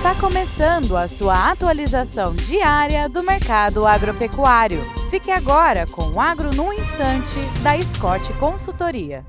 Está começando a sua atualização diária do mercado agropecuário. Fique agora com o Agro no Instante, da Scott Consultoria.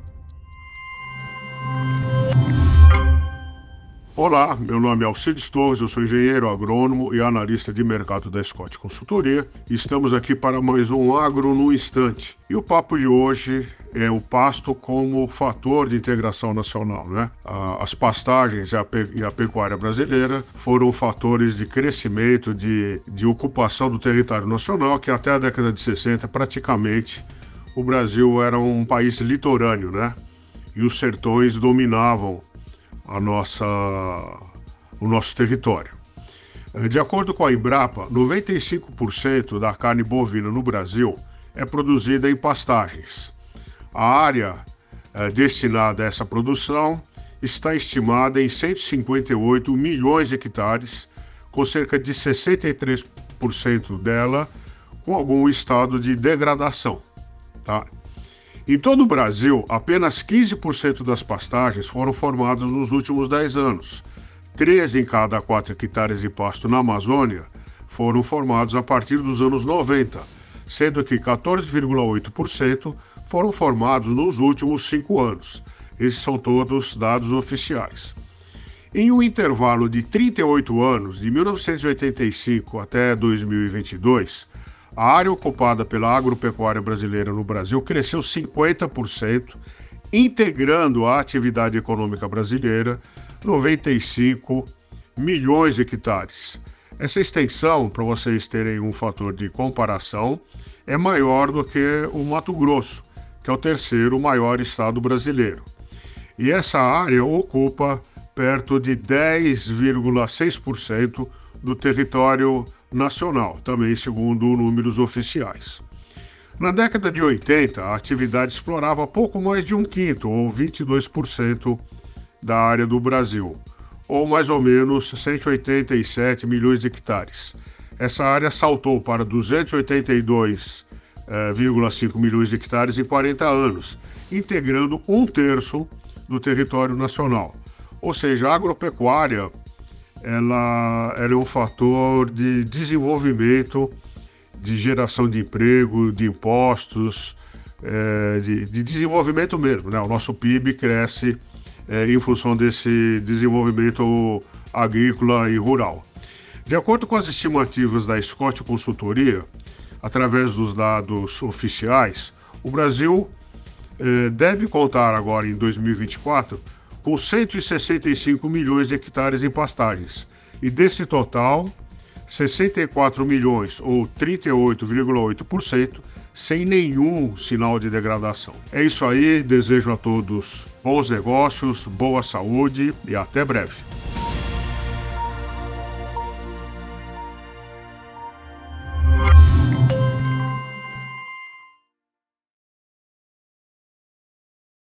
Olá, meu nome é Alcides Torres, eu sou engenheiro agrônomo e analista de mercado da Scott Consultoria. Estamos aqui para mais um Agro no Instante. E o papo de hoje é o pasto como fator de integração nacional. Né? As pastagens e a pecuária brasileira foram fatores de crescimento, de, de ocupação do território nacional, que até a década de 60 praticamente o Brasil era um país litorâneo, né? E os sertões dominavam a nossa, o nosso território. Eh, de acordo com a Embrapa, 95% da carne bovina no Brasil é produzida em pastagens. A área eh, destinada a essa produção está estimada em 158 milhões de hectares, com cerca de 63% dela com algum estado de degradação. Tá? Em todo o Brasil, apenas 15% das pastagens foram formadas nos últimos 10 anos. 13 em cada 4 hectares de pasto na Amazônia foram formados a partir dos anos 90, sendo que 14,8% foram formados nos últimos 5 anos. Esses são todos dados oficiais. Em um intervalo de 38 anos, de 1985 até 2022, a área ocupada pela agropecuária brasileira no Brasil cresceu 50%, integrando a atividade econômica brasileira 95 milhões de hectares. Essa extensão, para vocês terem um fator de comparação, é maior do que o Mato Grosso, que é o terceiro maior estado brasileiro. E essa área ocupa perto de 10,6% do território nacional, também segundo números oficiais. Na década de 80, a atividade explorava pouco mais de um quinto, ou 22%, da área do Brasil, ou mais ou menos 187 milhões de hectares. Essa área saltou para 282,5 eh, milhões de hectares em 40 anos, integrando um terço do território nacional. Ou seja, a agropecuária ela, ela é um fator de desenvolvimento, de geração de emprego, de impostos, é, de, de, desenvolvimento mesmo. Né? O nosso PIB cresce é, em função desse desenvolvimento agrícola e rural. De acordo com as estimativas da Scott Consultoria, através dos dados oficiais, o Brasil é, deve contar agora em 2024 com 165 milhões de hectares em pastagens. E desse total, 64 milhões, ou 38,8%, sem nenhum sinal de degradação. É isso aí, desejo a todos bons negócios, boa saúde e até breve.